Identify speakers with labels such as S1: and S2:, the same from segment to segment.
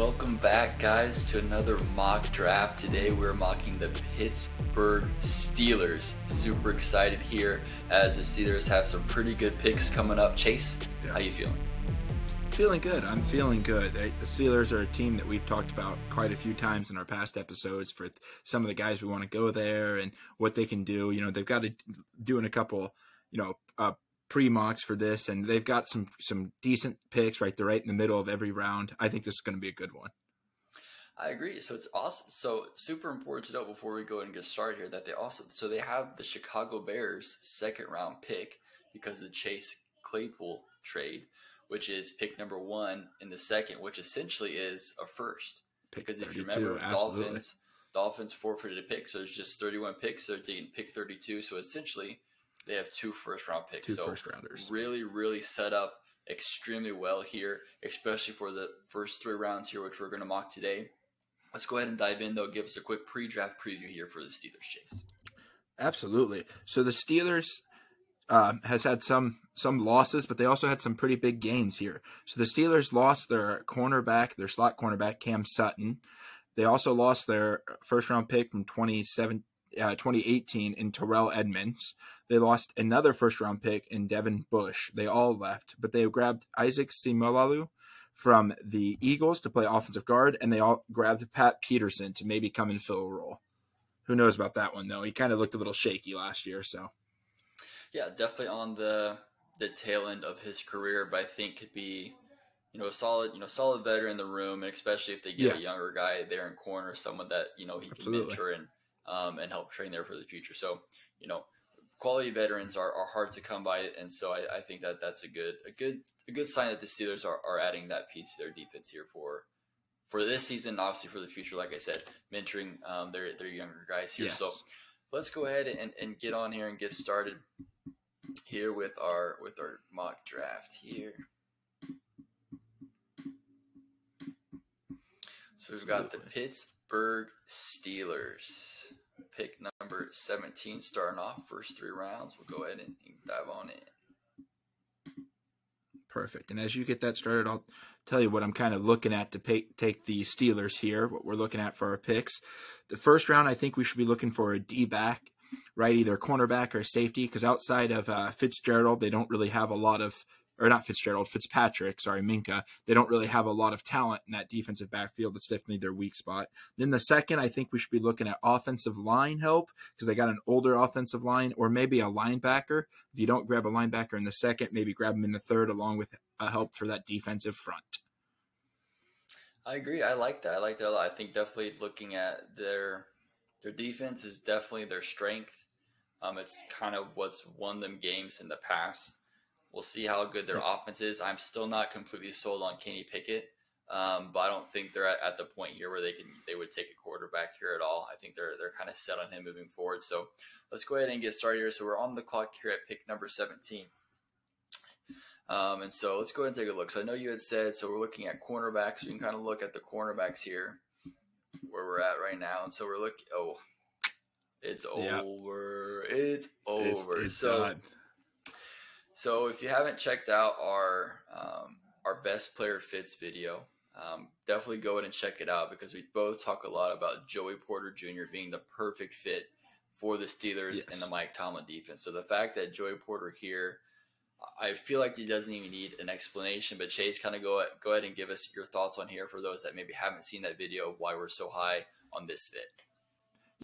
S1: Welcome back, guys, to another mock draft. Today we're mocking the Pittsburgh Steelers. Super excited here as the Steelers have some pretty good picks coming up. Chase,
S2: Yeah.
S1: how you feeling?
S2: Feeling good. I'm feeling good. The Steelers are a team that we've talked about quite a few times in our past episodes for some of the guys we want to go there and what they can do. You know, they've got to doing a couple, you know, uh, pre mocks for this, and they've got some some decent picks right there, right in the middle of every round. I think this is going to be a good one.
S1: I agree. So it's awesome. So super important to note before we go and get started here that they also so they have the Chicago Bears second round pick because of the Chase Claypool trade, which is pick number one in the second, which essentially is a first.
S2: Pick
S1: Because if you remember,
S2: absolutely.
S1: Dolphins Dolphins forfeited a pick, so it's just 31 picks. So they're taking pick 32. So essentially, they have two first round picks.
S2: two
S1: so
S2: first rounders.
S1: really, really set up extremely well here, especially for the first three rounds here, which we're going to mock today. Let's go ahead and dive in, though. Give us a quick pre-draft preview here for the Steelers, Chase.
S2: Absolutely. So the Steelers uh, has had some some losses, but they also had some pretty big gains here. So the Steelers lost their cornerback, their slot cornerback Cam Sutton. They also lost their first round pick from 27, uh, 2018 in Terrell Edmunds. They lost another first round pick in Devin Bush. They all left, but they grabbed Isaac Seumalo from the Eagles to play offensive guard, and they all grabbed Pat Peterson to maybe come and fill a role. Who knows about that one though? He kind of looked a little shaky last year, so
S1: Yeah, definitely on the the tail end of his career, but I think could be, you know, a solid, you know, solid veteran in the room, and especially if they get
S2: Yeah.
S1: a younger guy there in corner, someone that you know he can
S2: Absolutely.
S1: mentor and um, and help train there for the future. So, you know, quality veterans are, are hard to come by, and so I, I think that that's a good a good a good sign that the Steelers are, are adding that piece to their defense here for for this season, obviously for the future. Like I said, mentoring um, their their younger guys here.
S2: yes.
S1: So let's go ahead and, and get on here and get started here with our with our mock draft here. So we've got the Pittsburgh Steelers. Pick number 17 starting off first three rounds. We'll go ahead and dive on in.
S2: Perfect. And as you get that started, I'll tell you what I'm kind of looking at to pay, take the Steelers here, what we're looking at for our picks. The first round, I think we should be looking for a D back, right? Either cornerback or safety, because outside of uh, Fitzgerald, they don't really have a lot of, or not Fitzgerald, Fitzpatrick, sorry, Minkah, they don't really have a lot of talent in that defensive backfield. That's definitely their weak spot. Then the second, I think we should be looking at offensive line help, because they got an older offensive line, or maybe a linebacker. If you don't grab a linebacker in the second, maybe grab him in the third along with uh, help for that defensive front.
S1: I agree. I like that. I like that a lot. I think definitely looking at their their defense is definitely their strength. Um, it's kind of what's won them games in the past. We'll see how good their offense is. I'm still not completely sold on Kenny Pickett, um, but I don't think they're at, at the point here where they can they would take a quarterback here at all. I think they're they're kind of set on him moving forward. So let's go ahead and get started here. So we're on the clock here at pick number 17. Um, and so let's go ahead and take a look. So I know you had said, so we're looking at cornerbacks. You can kind of look at the cornerbacks here, where we're at right now. And so we're looking, oh, it's over. It's over.
S2: It's- it's
S1: so,
S2: done.
S1: So if you haven't checked out our um, our best player fits video, um, definitely go ahead and check it out because we both talk a lot about Joey Porter Jr. being the perfect fit for the Steelers and the Mike Tomlin defense. So the fact that Joey Porter here, I feel like he doesn't even need an explanation. But Chase, kind of go go ahead and give us your thoughts on here for those that maybe haven't seen that video why we're so high on this fit.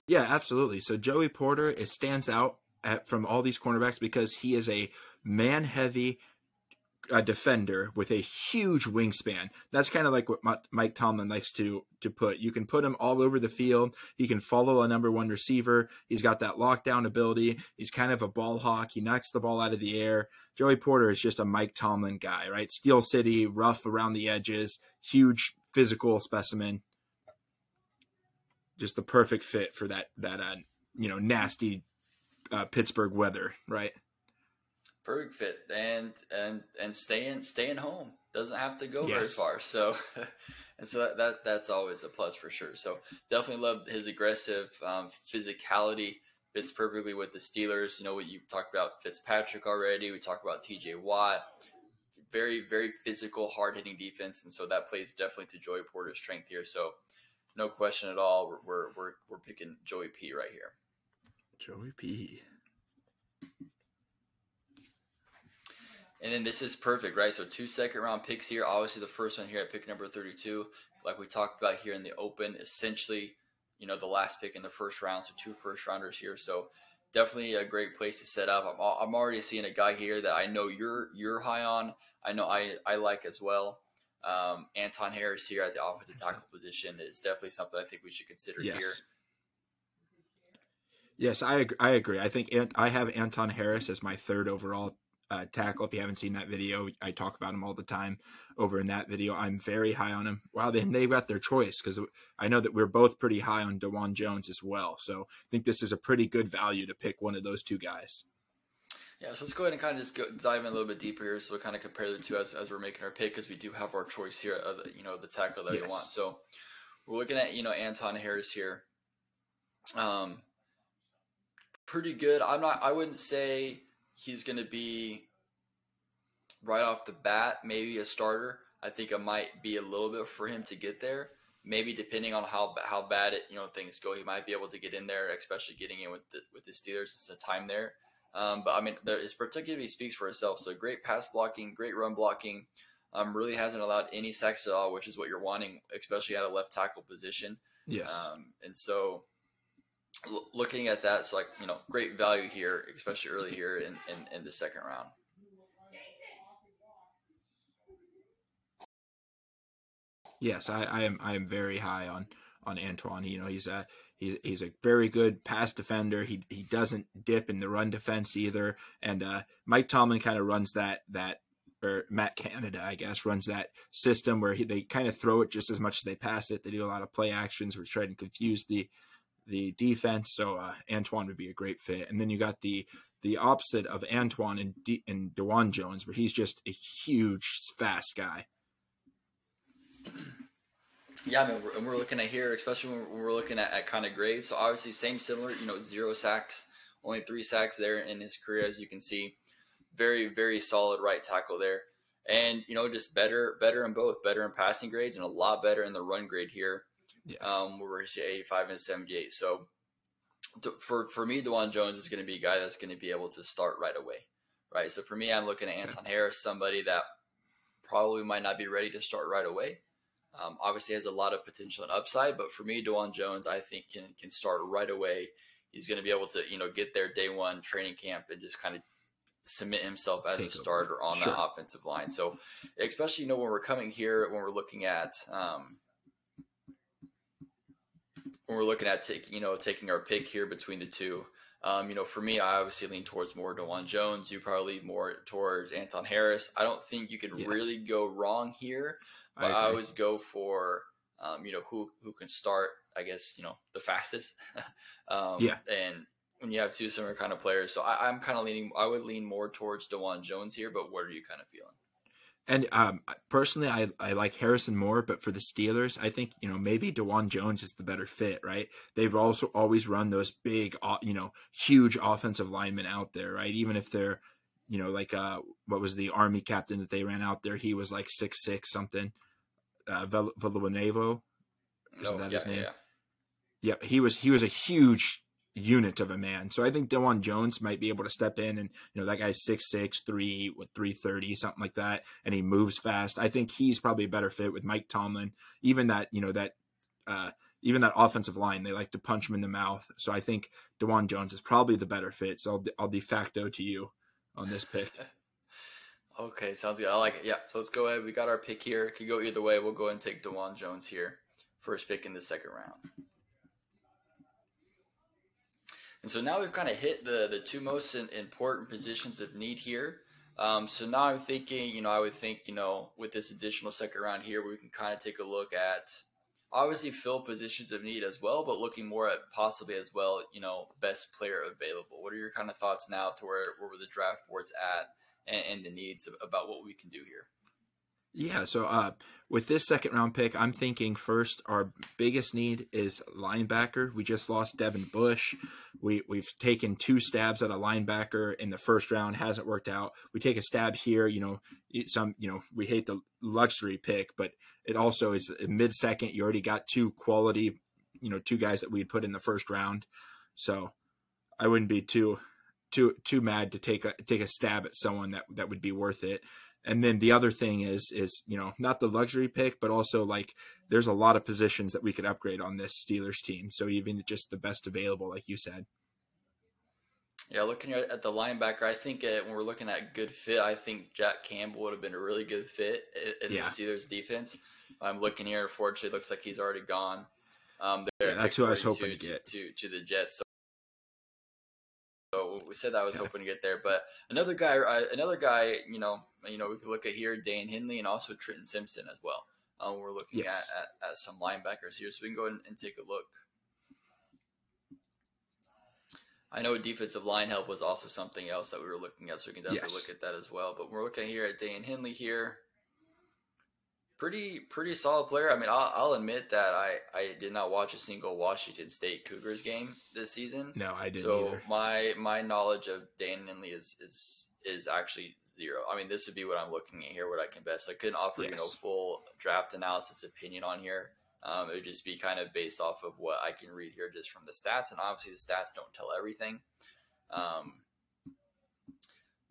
S2: Yeah, absolutely. So Joey Porter it stands out at, from all these cornerbacks because he is a man heavy uh, defender with a huge wingspan. That's kind of like what Mi- Mike Tomlin likes to to put. You can put him all over the field. He can follow a number one receiver. He's got that lockdown ability. He's kind of a ball hawk. He knocks the ball out of the air. Joey Porter is just a Mike Tomlin guy, right? Steel City, rough around the edges, huge physical specimen. Just the perfect fit for that that uh, you know nasty uh, Pittsburgh weather, right?
S1: Perfect fit and and and staying staying home doesn't have to go very far. So and so that, that that's always a plus for sure. So definitely love his aggressive um, physicality. Fits perfectly with the Steelers. You know what you talked about Fitzpatrick already. We talked about T.J. Watt. very, very physical, hard hitting defense, and so that plays definitely to Joey Porter's strength here. So, no question at all, we're we're we're, we're picking Joey P right here.
S2: Joey P.
S1: And then this is perfect, right? So two second round picks here. Obviously, the first one here at pick number 32, like we talked about here in the open, essentially, you know, the last pick in the first round. So two first rounders here. So definitely a great place to set up. I'm, I'm already seeing a guy here that I know you're you're high on. I know I, I like as well. Um, Anton Harris here at the offensive tackle position is definitely something I think we should consider yes. here.
S2: Yes, I I agree. I think I have Anton Harris as my third overall uh, tackle. If you haven't seen that video, I talk about him all the time over in that video. I'm very high on him. Wow, then they got their choice because I know that we're both pretty high on Dawand Jones as well. So I think this is a pretty good value to pick one of those two guys.
S1: Yeah, so let's go ahead and kind of just go, dive in a little bit deeper here. So we kind of compare the two as, as we're making our pick because we do have our choice here of you know the tackle that yes. we want. So we're looking at you know Anton Harris here. Um, pretty good. I'm not. I wouldn't say he's going to be right off the bat, maybe a starter. I think it might be a little bit for him to get there. Maybe depending on how how bad it you know things go, he might be able to get in there, especially getting in with the with the Steelers. It's a time there. Um, but I mean, there, his particularly speaks for itself. So great pass blocking, great run blocking. Um, really hasn't allowed any sacks at all, which is what you're wanting, especially at a left tackle position.
S2: Yes.
S1: Um, and so looking at that, it's like you know great value here, especially early here in, in, in the second round.
S2: Yes, I, I am. I am very high on on Antoine. You know, he's a he's he's a very good pass defender. He he doesn't dip in the run defense either. And uh, Mike Tomlin kind of runs that that or Matt Canada, I guess, runs that system where he, they kind of throw it just as much as they pass it. They do a lot of play actions, which try to confuse the the defense. So uh, Antoine would be a great fit. And then you got the the opposite of Antoine and D- and Dawand Jones, where he's just a huge, fast guy.
S1: Yeah, I mean, we're, we're looking at here, especially when we're looking at, at kind of grades. So obviously, same similar. You know, zero sacks, only three sacks there in his career, as you can see. Very, very solid right tackle there, and you know, just better, better in both, better in passing grades, and a lot better in the run grade here. Yes. Um, where we're 85 and 78. So for for me, Dawand Jones is going to be a guy that's going to be able to start right away, right? So for me, I'm looking at Anton. Harris, somebody that probably might not be ready to start right away. Um, obviously, has a lot of potential and upside, but for me, Dawand Jones, I think can can start right away. He's going to be able to you know get there day one training camp and just kind of cement himself as Take a starter over. on sure. the offensive line. So, especially you know when we're coming here, when we're looking at um, when we're looking at taking, you know, taking our pick here between the two, um, you know, for me, I obviously lean towards more Dawand Jones. You probably lean more towards Anton Harris. I don't think you can yes. really go wrong here, but I, I always go for, um, you know, who who can start. I guess you know the fastest. um,
S2: yeah.
S1: And when you have two similar kind of players, so I, I'm kind of leaning. I would lean more towards Dawand Jones here. But what are you kind of feeling?
S2: And um, personally, I, I like Harrison more, but for the Steelers, I think you know maybe Dawand Jones is the better fit, right? They've also always run those big, you know, huge offensive linemen out there, right? Even if they're, you know, like uh, what was the Army captain that they ran out there? He was like six six something. Uh, Villanueva,
S1: is oh, that yeah, his name? Yeah.
S2: yeah, he was he was a huge unit of a man. So I think Dawand Jones might be able to step in and, you know, that guy's six six, three with three thirty, something like that, and he moves fast. I think he's probably a better fit with Mike Tomlin. Even that, you know, that uh even that offensive line, they like to punch him in the mouth. So I think Dawand Jones is probably the better fit. So I'll, I'll de facto to you on this pick.
S1: okay, sounds good. I like it. Yeah. So let's go ahead. We got our pick here. It could go either way. We'll go and take Dawand Jones here. First pick in the second round. And so now we've kind of hit the the two most important positions of need here. Um, so now I'm thinking, you know, I would think, you know, with this additional second round here, we can kind of take a look at obviously fill positions of need as well, but looking more at possibly as well, you know, best player available. What are your kind of thoughts now to where where the draft board's at and, and the needs of, about what we can do here?
S2: Yeah, so uh, with this second round pick, I'm thinking first our biggest need is linebacker. We just lost Devin Bush. We we've taken two stabs at a linebacker in the first round, hasn't worked out. We take a stab here, you know, some you know we hate the luxury pick, but it also is mid second. You already got two quality, you know, two guys that we'd put in the first round, so I wouldn't be too too too mad to take a take a stab at someone that that would be worth it and then the other thing is is you know not the luxury pick but also like there's a lot of positions that we could upgrade on this steelers team. So even just the best available like you said.
S1: Yeah looking at the linebacker i think uh, when we're looking at good fit i think jack campbell would have been a really good fit in yeah. the steelers defense. I'm looking here unfortunately it looks like he's already gone. Um,
S2: yeah, that's who i was hoping to, to get.
S1: to, to the jets so we said I was hoping to get there, but another guy, uh, another guy, you know, you know, we could look at here Daiyan Henley and also Trenton Simpson as well. Um, we're looking yes. at, at, at, some linebackers here, so we can go and, and take a look. I know defensive line help was also something else that we were looking at, so we can definitely yes. look at that as well. But we're looking here at Daiyan Henley here pretty pretty solid player. I mean, I'll, I'll, admit that I I did not watch a single Washington State Cougars game this season.
S2: No, I didn't.
S1: So
S2: either.
S1: my my knowledge of Daiyan Henley is is is actually zero. I mean, this would be what I'm looking at here. What I can best. I couldn't offer yes. you know full draft analysis opinion on here. Um, it would just be kind of based off of what I can read here, just from the stats, and obviously the stats don't tell everything. Um,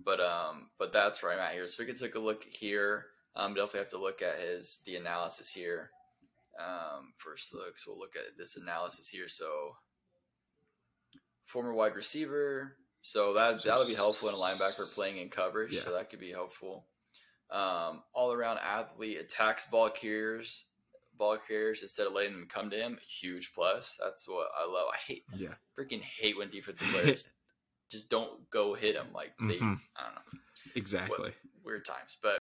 S1: but um, but that's where I'm at here. So we can take a look here. Um, definitely have to look at his the analysis here. Um, first look, so we'll look at this analysis here. So former wide receiver, so that that'll be helpful in a linebacker playing in coverage. Yeah. So that could be helpful. Um, all around athlete, attacks ball carriers, ball carriers instead of letting them come to him. Huge plus. That's what I love. I hate,
S2: yeah,
S1: freaking hate when defensive players just don't go hit him like they. Mm-hmm. I don't know.
S2: Exactly.
S1: What, weird times, but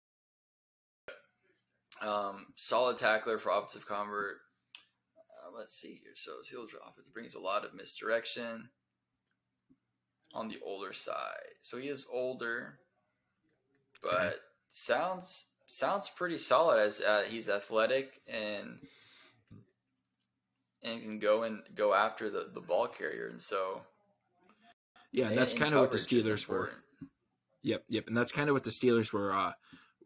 S1: um, solid tackler for offensive convert. Uh, let's see here. So Steelers offense brings a lot of misdirection on the older side. So he is older, but okay. sounds sounds pretty solid as uh, he's athletic and and can go and go after the, the ball carrier. And so
S2: yeah, and that's kind of what the Steelers were. Yep, yep, and that's kind of what the Steelers were uh,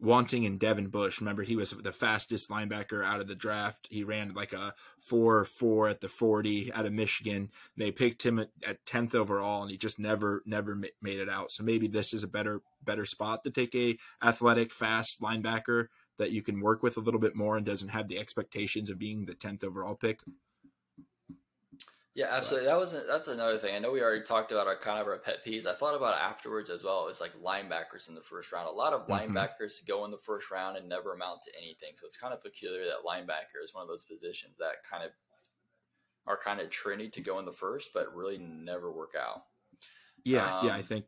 S2: wanting in Devin Bush. Remember, he was the fastest linebacker out of the draft. He ran like a 4 4 at the 40 out of Michigan. They picked him at, 10th overall, and he just never, never made it out. So maybe this is a better, better spot to take a athletic, fast linebacker that you can work with a little bit more and doesn't have the expectations of being the 10th overall pick.
S1: Yeah, absolutely. But, that was that's another thing. I know we already talked about our kind of our pet peeves. I thought about it afterwards as well. It's like linebackers in the first round. A lot of mm-hmm. linebackers go in the first round and never amount to anything. So it's kind of peculiar that linebacker is one of those positions that kind of are kind of trendy to go in the first, but really never work out.
S2: Yeah, um, yeah. I um, think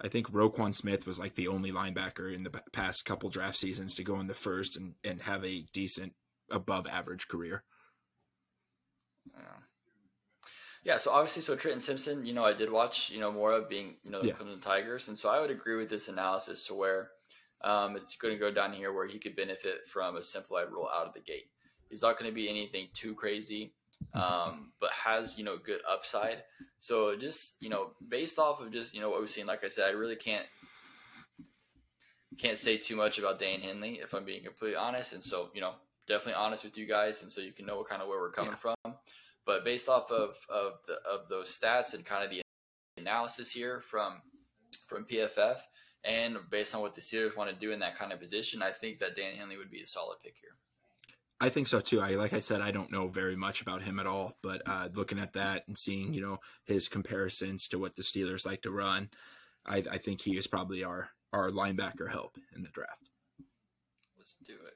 S2: I think Roquan Smith was like the only linebacker in the past couple draft seasons to go in the first and and have a decent above average career.
S1: Yeah. Yeah, so obviously, so Trenton Simpson, you know, I did watch, you know, more of being, you know, the yeah. Clemson Tigers, and so I would agree with this analysis to where um, it's going to go down here where he could benefit from a simplified rule out of the gate. He's not going to be anything too crazy, um, but has you know good upside. So just you know, based off of just you know what we've seen, like I said, I really can't can't say too much about Daiyan Henley if I'm being completely honest. And so you know, definitely honest with you guys, and so you can know what kind of where we're coming yeah. from. But based off of of the of those stats and kind of the analysis here from from PFF, and based on what the Steelers want to do in that kind of position, I think that Daiyan Henley would be a solid pick here.
S2: I think so too. I like I said, I don't know very much about him at all, but uh, looking at that and seeing you know his comparisons to what the Steelers like to run, I, I think he is probably our our linebacker help in the draft.
S1: Let's do it.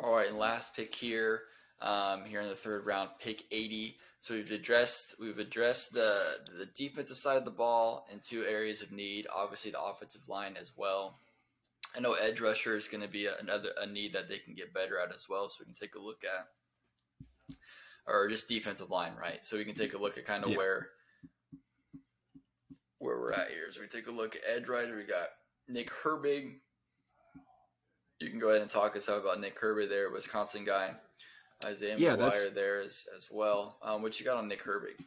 S1: All right, and last pick here, um, here in the third round, pick 80. So we've addressed we've addressed the the defensive side of the ball in two areas of need. Obviously, the offensive line as well. I know edge rusher is going to be another a need that they can get better at as well. So we can take a look at, or just defensive line, right? So we can take a look at kind of yeah. where where we're at here. So we take a look at edge rider. We got Nick Herbig. You can go ahead and talk us out about Nick Herbig there, Wisconsin guy. Isaiah
S2: Yeah,
S1: McGuire
S2: that's-
S1: there as, as well. Um, what you got on Nick Herbig?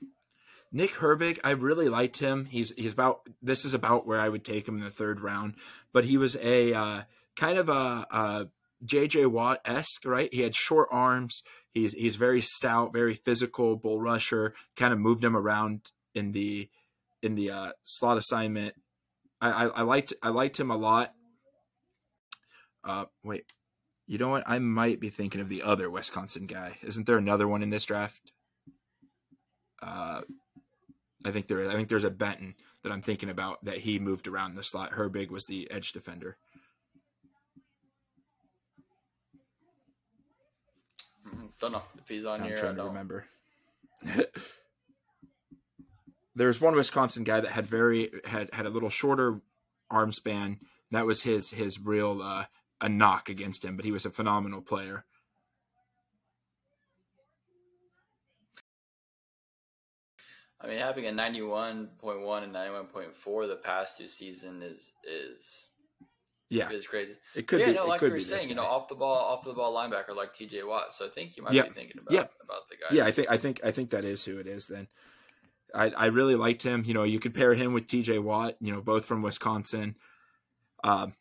S2: Nick Herbig, I really liked him. He's he's about this is about where I would take him in the third round, but he was a uh, kind of a, a JJ Watt esque, right? He had short arms. He's he's very stout, very physical bull rusher. Kind of moved him around in the in the uh, slot assignment. I, I, I liked I liked him a lot. Uh, wait, you know what? I might be thinking of the other Wisconsin guy. Isn't there another one in this draft? Uh, I think there. I think there's a Benton that I'm thinking about that he moved around the slot. Herbig was the edge defender.
S1: Mhm. Don't know if he's on
S2: I'm
S1: here. I
S2: trying to
S1: don't.
S2: remember. There's one Wisconsin guy that had very had had a little shorter arm span. That was his his real uh, a knock against him, but he was a phenomenal player.
S1: I mean, having a 91.1 and 91.4 the past two season is is
S2: Yeah,
S1: is crazy.
S2: it could
S1: yeah,
S2: be.
S1: no, like you were saying, you know, off the ball, off the ball linebacker like T.J. Watt. So I think you might
S2: Yeah.
S1: be thinking about
S2: Yeah.
S1: about the guy.
S2: Yeah, I think I think I think that is who it is. Then, I I really liked him. You know, you could pair him with T.J. Watt. You know, both from Wisconsin. Um,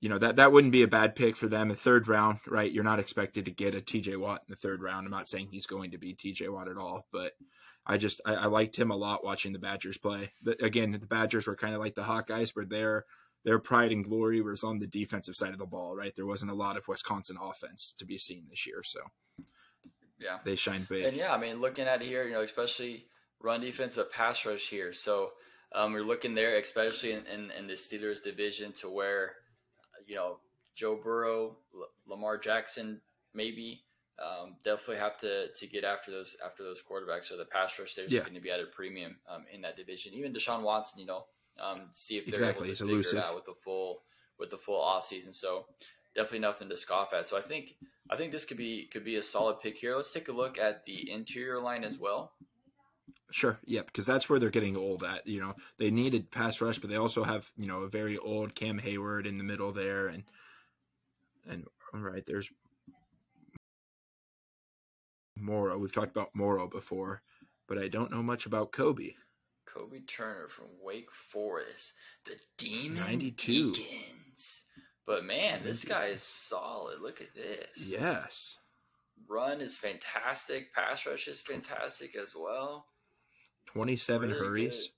S2: you know that that wouldn't be a bad pick for them. A third round, right? You're not expected to get a T.J. Watt in the third round. I'm not saying he's going to be T.J. Watt at all, but I just I, I liked him a lot watching the Badgers play. But again, the Badgers were kind of like the Hawkeyes, where their their pride and glory was on the defensive side of the ball, right? There wasn't a lot of Wisconsin offense to be seen this year, so
S1: yeah.
S2: they shined big.
S1: And yeah, I mean, looking at here, you know, especially run defense, but pass rush here. So um, we're looking there, especially in, in, in the Steelers division, to where, you know, Joe Burrow, L- Lamar Jackson, maybe um, definitely have to to get after those after those quarterbacks. So the pass rush there's
S2: Yeah.
S1: going to be at a premium um, in that division. Even Deshaun Watson, you know, um, see if they're
S2: Exactly,
S1: able
S2: he's
S1: to figure
S2: elusive.
S1: it out with the full with the full off season. So definitely nothing to scoff at. So I think I think this could be could be a solid pick here. Let's take a look at the interior line as well.
S2: Sure, yeah, because that's where they're getting old at. You know, they needed pass rush, but they also have you know a very old Cam Hayward in the middle there, and and all right, there's Morrow. We've talked about Morrow before, but I don't know much about Kobie.
S1: Kobie Turner from Wake Forest, the Demon
S2: 92.
S1: Deacons. But man, this guy is solid. Look at this.
S2: Yes,
S1: Run is fantastic. Pass rush is fantastic as well.
S2: Twenty-seven
S1: Really
S2: hurries.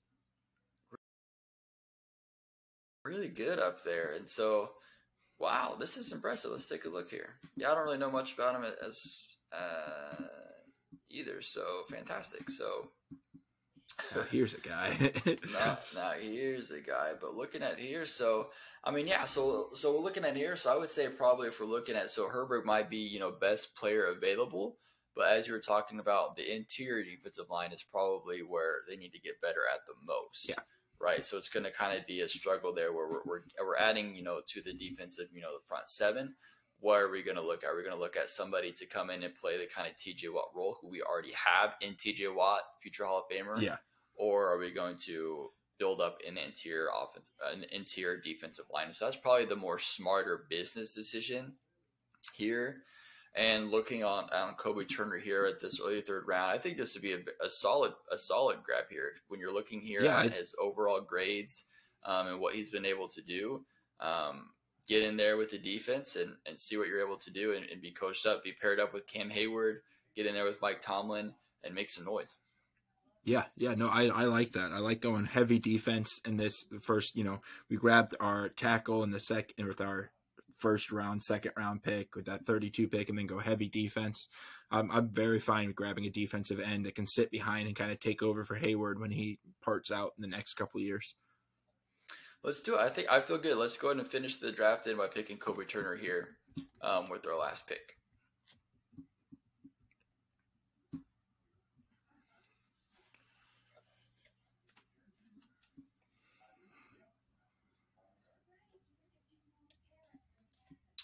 S1: Really good up there. And so, wow, this is impressive. Let's take a look here. Yeah, I don't really know much about him as uh, either. So fantastic. So
S2: Now, here's a guy.
S1: now, now here's a guy. But looking at here, so I mean, yeah. So so we're looking at here. So I would say probably if we're looking at so Herbig might be you know best player available. But as you were talking about, the interior defensive line is probably where they need to get better at the most.
S2: Yeah.
S1: Right. So it's going to kind of be a struggle there where we're, we're, we're adding, you know, to the defensive, you know, the front seven. What are we going to look at? We're going to look at somebody to come in and play the kind of TJ Watt role who we already have in TJ Watt, future Hall of Famer
S2: yeah,
S1: or are we going to build up an interior offense, an interior defensive line? So that's probably the more smarter business decision here. And looking on on Kobie Turner here at this early third round, I think this would be a, a solid a solid grab here when you're looking here
S2: Yeah,
S1: at
S2: I-
S1: his overall grades um, and what he's been able to do. Um, get in there with the defense and, and see what you're able to do and, and be coached up, be paired up with Cam Hayward, get in there with Mike Tomlin, and make some noise.
S2: Yeah, yeah, no, I, I like that. I like going heavy defense in this first. You know, we grabbed our tackle in the second with our first round, second round pick with that 32 pick, and then go heavy defense. Um, I'm very fine with grabbing a defensive end that can sit behind and kind of take over for Hayward when he parts out in the next couple years.
S1: Let's do it. I think I feel good. Let's go ahead and finish the draft in by picking Kobie Turner here um, with our last pick.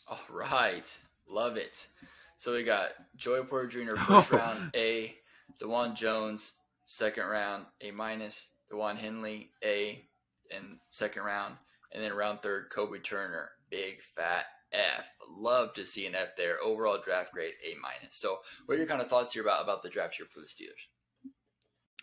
S1: All right, love it. So we got Joey Porter Jr. first round A, Dawand Jones second round A minus, Daiyan Henley A, in second round, and then round third, Kobie Turner, big fat F. Love to see an F there. Overall draft grade A minus. So, what are your kind of thoughts here about about the draft here for the Steelers?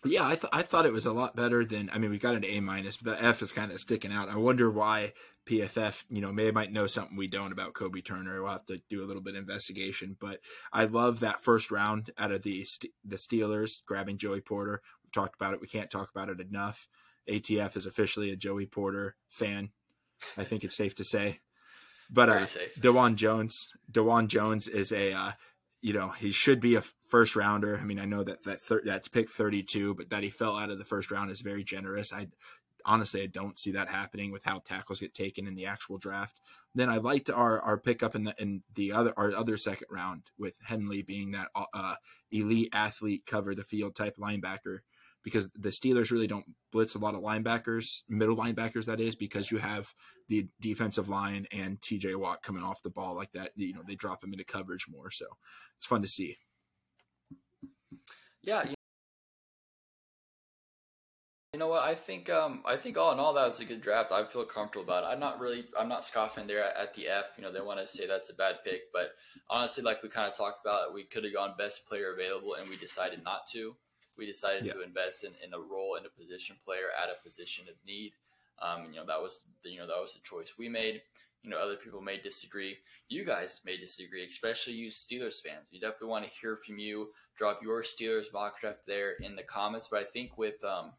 S2: Yeah, I, th- I thought it was a lot better than. I mean, we got an A minus, but the F is kind of sticking out. I wonder why PFF, you know, may might know something we don't about Kobie Turner. We'll have to do a little bit of investigation. But I love that first round out of the the Steelers grabbing Joey Porter. We've talked about it. We can't talk about it enough. ATF is officially a Joey Porter fan. I think it's safe to say. But uh, Dawand Jones, Dawand Jones is a uh, you know, he should be a first rounder. I mean, I know that that thir- that's pick 32, but that he fell out of the first round is very generous. I honestly I don't see that happening with how tackles get taken in the actual draft. Then I liked our our pickup in the in the other our other second round with Henley being that uh, elite athlete cover the field type linebacker because the Steelers really don't blitz a lot of linebackers, middle linebackers, that is, because you have the defensive line and TJ Watt coming off the ball like that. You know, they drop him into coverage more. So it's fun to see.
S1: Yeah. You know what? I think um, I think all in all that was a good draft. I feel comfortable about it. I'm not really I'm not scoffing there at, at the F. You know they want to say that's a bad pick, but honestly, like we kind of talked about, we could have gone best player available, and we decided not to we decided yeah. to invest in, in a role in a position player at a position of need. Um, you know, that was the, you know that was the choice we made. You know, other people may disagree. You guys may disagree, especially you Steelers fans. You definitely want to hear from you. Drop your Steelers mock draft there in the comments. But I think with um,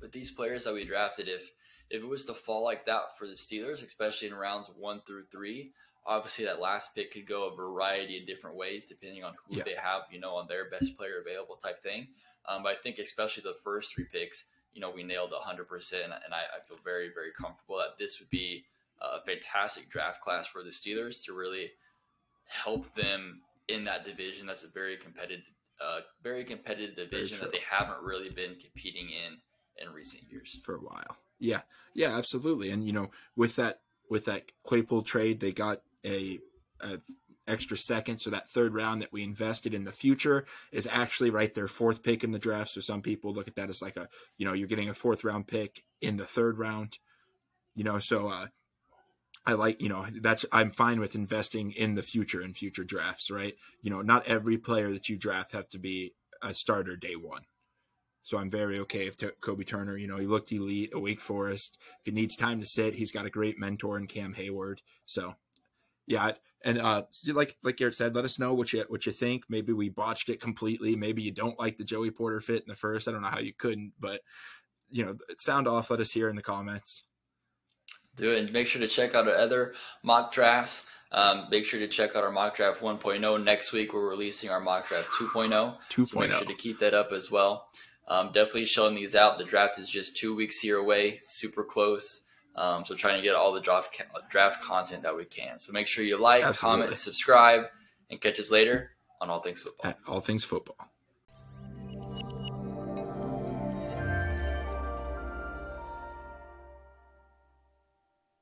S1: with these players that we drafted, if if it was to fall like that for the Steelers, especially in rounds one through three, obviously that last pick could go a variety of different ways depending on who yeah. they have, you know, on their best player available type thing. Um, but I think especially the first three picks, you know, we nailed 100%. And I, I feel very, very comfortable that this would be a fantastic draft class for the Steelers to really help them in that division. That's a very competitive, uh, very competitive division that they haven't really been competing in in recent years
S2: for a while. Yeah, yeah, absolutely. And you know, with that with that Claypool trade, they got a, a extra second. So that third round that we invested in the future is actually right there, fourth pick in the draft. So some people look at that as like a, you know, you're getting a fourth round pick in the third round, you know, so, uh, I like, you know, that's, I'm fine with investing in the future and future drafts, right? You know, not every player that you draft have to be a starter day one. So I'm very okay if Kobie Turner, you know, he looked elite at Wake Forest. If he needs time to sit, he's got a great mentor in Cam Hayward. So, yeah, and uh, like like Garrett said, let us know what you what you think. Maybe we botched it completely. Maybe you don't like the Joey Porter fit in the first. I don't know how you couldn't, but you know, sound off. Let us hear in the comments.
S1: Do it. And make sure to check out our other mock drafts. Um, make sure to check out our mock draft 1.0 next week. We're releasing our mock draft 2.0. 2.0. So make sure to keep that up as well. Um, definitely showing these out. The draft is just two weeks here away, super close. Um, so trying to get all the draft draft content that we can. So make sure you like, Absolutely. comment, subscribe, and catch us later on All Things Football.
S2: At all Things Football.